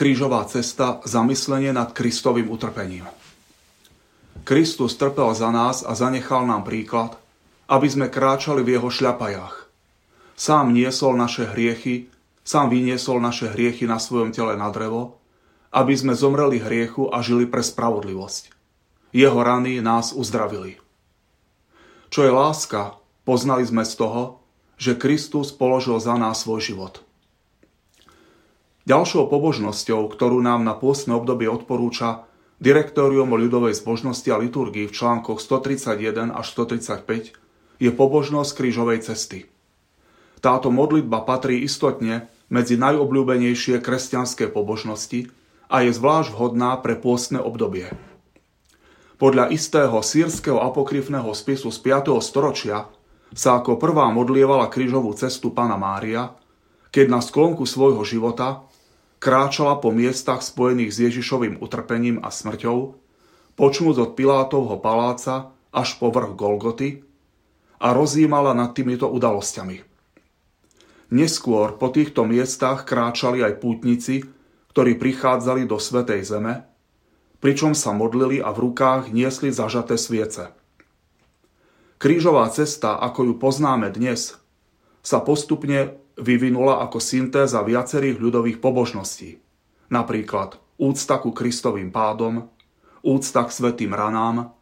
Krížová cesta zamyslenie nad Kristovým utrpením. Kristus trpel za nás a zanechal nám príklad, aby sme kráčali v jeho šľapajách. Sám niesol naše hriechy, sám vyniesol naše hriechy na svojom tele na drevo, aby sme zomreli hriechu a žili pre spravodlivosť. Jeho rany nás uzdravili. Čo je láska, poznali sme z toho, že Kristus položil za nás svoj život. Ďalšou pobožnosťou, ktorú nám na pôstne obdobie odporúča Direktórium o ľudovej zbožnosti a liturgii v článkoch 131 až 135, je pobožnosť krížovej cesty. Táto modlitba patrí istotne medzi najobľúbenejšie kresťanské pobožnosti a je zvlášť vhodná pre pôstne obdobie. Podľa istého sírskeho apokryfného spisu z 5. storočia sa ako prvá modlievala krížovú cestu Pana Mária, keď na sklonku svojho života kráčala po miestach spojených s Ježišovým utrpením a smrťou, počnúc od Pilátovho paláca až po vrch Golgoty a rozjímala nad týmito udalosťami. Neskôr po týchto miestach kráčali aj pútnici, ktorí prichádzali do Svetej Zeme, pričom sa modlili a v rukách niesli zažaté sviece. Krížová cesta, ako ju poznáme dnes, sa postupne vyvinula ako syntéza viacerých ľudových pobožností. Napríklad úcta ku Kristovým pádom, úcta k svetým ranám,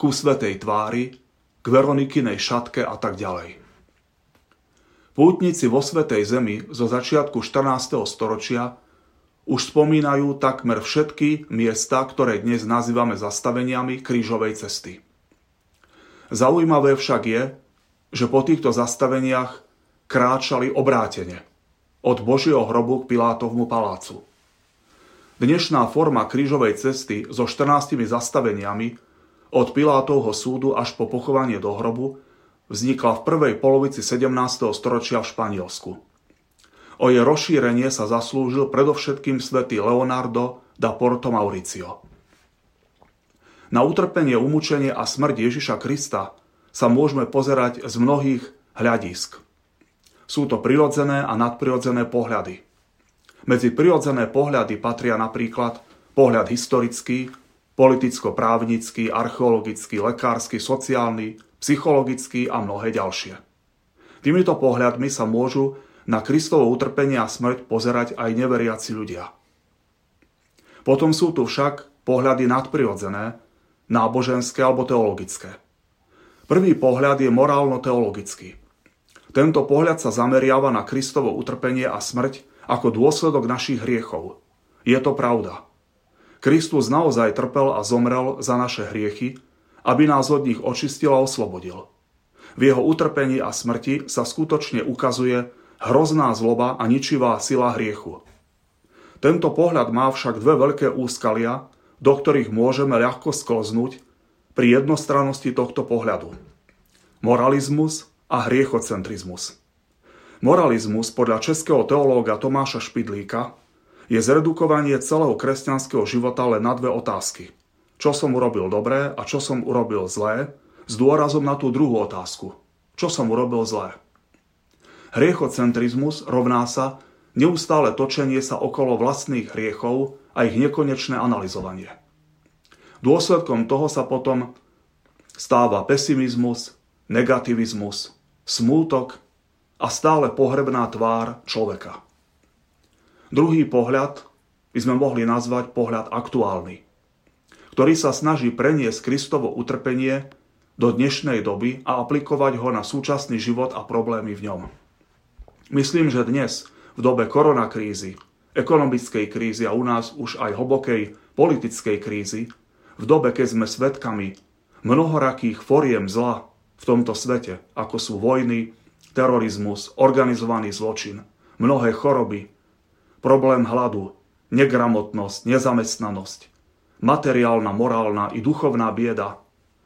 ku svetej tvári, k Veronikinej šatke a tak ďalej. Pútnici vo Svetej Zemi zo začiatku 14. storočia už spomínajú takmer všetky miesta, ktoré dnes nazývame zastaveniami krížovej cesty. Zaujímavé však je, že po týchto zastaveniach kráčali obrátene od Božieho hrobu k Pilátovmu palácu. Dnešná forma krížovej cesty so 14 zastaveniami od Pilátovho súdu až po pochovanie do hrobu vznikla v prvej polovici 17. storočia v Španielsku. O jej rozšírenie sa zaslúžil predovšetkým svätý Leonardo da Porto Mauricio. Na utrpenie, umúčenie a smrť Ježiša Krista sa môžeme pozerať z mnohých hľadisk. Sú to prirodzené a nadprirodzené pohľady. Medzi prirodzené pohľady patria napríklad pohľad historický, politicko-právnický, archeologický, lekársky, sociálny, psychologický a mnohé ďalšie. Týmito pohľadmi sa môžu na Kristovo utrpenie a smrť pozerať aj neveriaci ľudia. Potom sú tu však pohľady nadprirodzené, náboženské alebo teologické. Prvý pohľad je morálno-teologický. Tento pohľad sa zameriava na Kristovo utrpenie a smrť ako dôsledok našich hriechov. Je to pravda. Kristus naozaj trpel a zomrel za naše hriechy, aby nás od nich očistil a oslobodil. V jeho utrpení a smrti sa skutočne ukazuje hrozná zloba a ničivá sila hriechu. Tento pohľad má však dve veľké úskalia, do ktorých môžeme ľahko sklznúť pri jednostrannosti tohto pohľadu. Moralizmus a hriechocentrizmus. Moralizmus podľa českého teológa Tomáša Špidlíka je zredukovanie celého kresťanského života len na dve otázky – čo som urobil dobré a čo som urobil zlé, s dôrazom na tú druhú otázku. Čo som urobil zlé? Hriechocentrizmus rovná sa neustále točenie sa okolo vlastných hriechov a ich nekonečné analyzovanie. Dôsledkom toho sa potom stáva pesimizmus, negativizmus, smútok a stále pohrebná tvár človeka. Druhý pohľad by sme mohli nazvať pohľad aktuálny ktorý sa snaží preniesť Kristovo utrpenie do dnešnej doby a aplikovať ho na súčasný život a problémy v ňom. Myslím, že dnes, v dobe koronakrízy, ekonomickej krízy a u nás už aj hlbokej politickej krízy, v dobe, keď sme svedkami mnohorakých foriem zla v tomto svete, ako sú vojny, terorizmus, organizovaný zločin, mnohé choroby, problém hladu, negramotnosť, nezamestnanosť, materiálna, morálna i duchovná bieda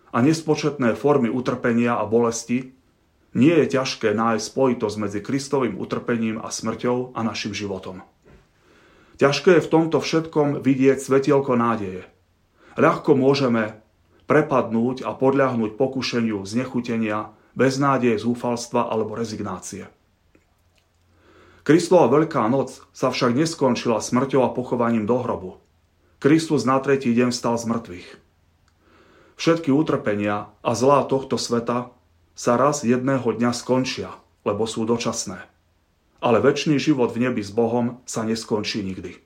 a nespočetné formy utrpenia a bolesti, nie je ťažké nájsť spojitosť medzi Kristovým utrpením a smrťou a našim životom. Ťažké je v tomto všetkom vidieť svetielko nádeje. Ľahko môžeme prepadnúť a podľahnúť pokušeniu znechutenia, beznádeje, zúfalstva alebo rezignácie. Kristova Veľká noc sa však neskončila smrťou a pochovaním do hrobu. Kristus na tretí deň stal z mŕtvych. Všetky utrpenia a zlá tohto sveta sa raz jedného dňa skončia, lebo sú dočasné. Ale väčší život v nebi s Bohom sa neskončí nikdy.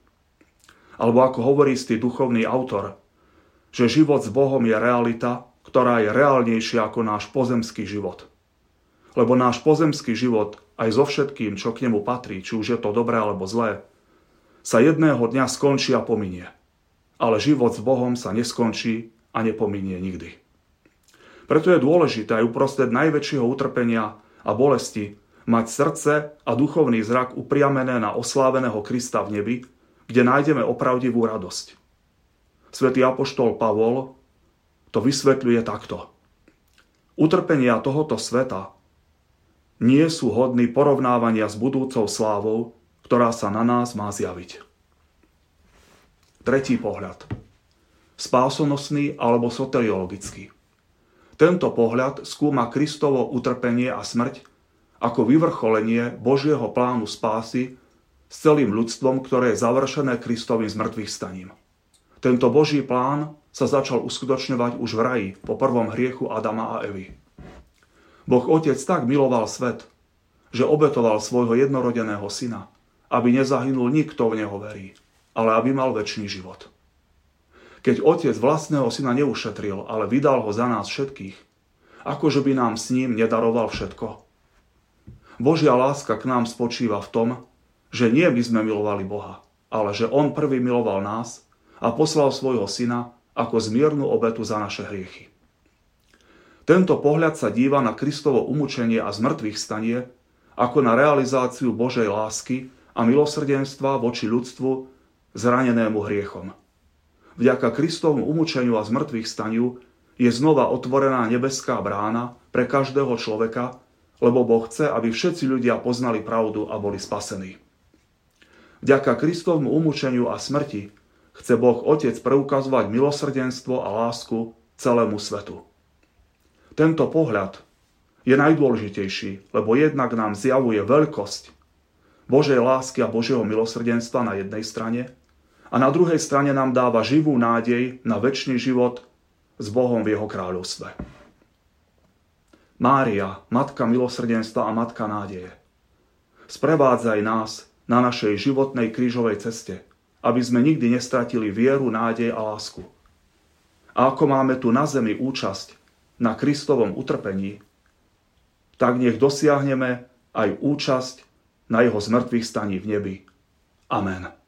Alebo ako hovorí istý duchovný autor, že život s Bohom je realita, ktorá je reálnejšia ako náš pozemský život. Lebo náš pozemský život aj so všetkým, čo k nemu patrí, či už je to dobré alebo zlé, sa jedného dňa skončí a pominie. Ale život s Bohom sa neskončí a nepominie nikdy. Preto je dôležité aj uprostred najväčšieho utrpenia a bolesti mať srdce a duchovný zrak upriamené na osláveného Krista v nebi, kde nájdeme opravdivú radosť. Svetý apoštol Pavol to vysvetľuje takto. Utrpenia tohoto sveta nie sú hodní porovnávania s budúcou slávou, ktorá sa na nás má zjaviť. Tretí pohľad. Spásonosný alebo soteriologický. Tento pohľad skúma Kristovo utrpenie a smrť ako vyvrcholenie Božieho plánu spásy s celým ľudstvom, ktoré je završené Kristovým zmrtvých staním. Tento Boží plán sa začal uskutočňovať už v raji po prvom hriechu Adama a Evy. Boh Otec tak miloval svet, že obetoval svojho jednorodeného syna, aby nezahynul nikto v neho verí, ale aby mal väčší život. Keď Otec vlastného syna neušetril, ale vydal ho za nás všetkých, akože by nám s ním nedaroval všetko. Božia láska k nám spočíva v tom, že nie my sme milovali Boha, ale že On prvý miloval nás a poslal svojho syna ako zmiernu obetu za naše hriechy. Tento pohľad sa díva na Kristovo umúčenie a zmrtvých stanie ako na realizáciu Božej lásky a milosrdenstva voči ľudstvu zranenému hriechom. Vďaka Kristovmu umúčeniu a zmrtvých staniu je znova otvorená nebeská brána pre každého človeka, lebo Boh chce, aby všetci ľudia poznali pravdu a boli spasení. Vďaka Kristovmu umúčeniu a smrti chce Boh Otec preukazovať milosrdenstvo a lásku celému svetu. Tento pohľad je najdôležitejší, lebo jednak nám zjavuje veľkosť Božej lásky a Božieho milosrdenstva na jednej strane a na druhej strane nám dáva živú nádej na väčší život s Bohom v jeho kráľovstve. Mária, Matka milosrdenstva a Matka nádeje. Sprevádzaj nás na našej životnej krížovej ceste, aby sme nikdy nestratili vieru, nádej a lásku. A ako máme tu na zemi účasť na Kristovom utrpení, tak nech dosiahneme aj účasť na jeho zmrtvých staní v nebi. Amen.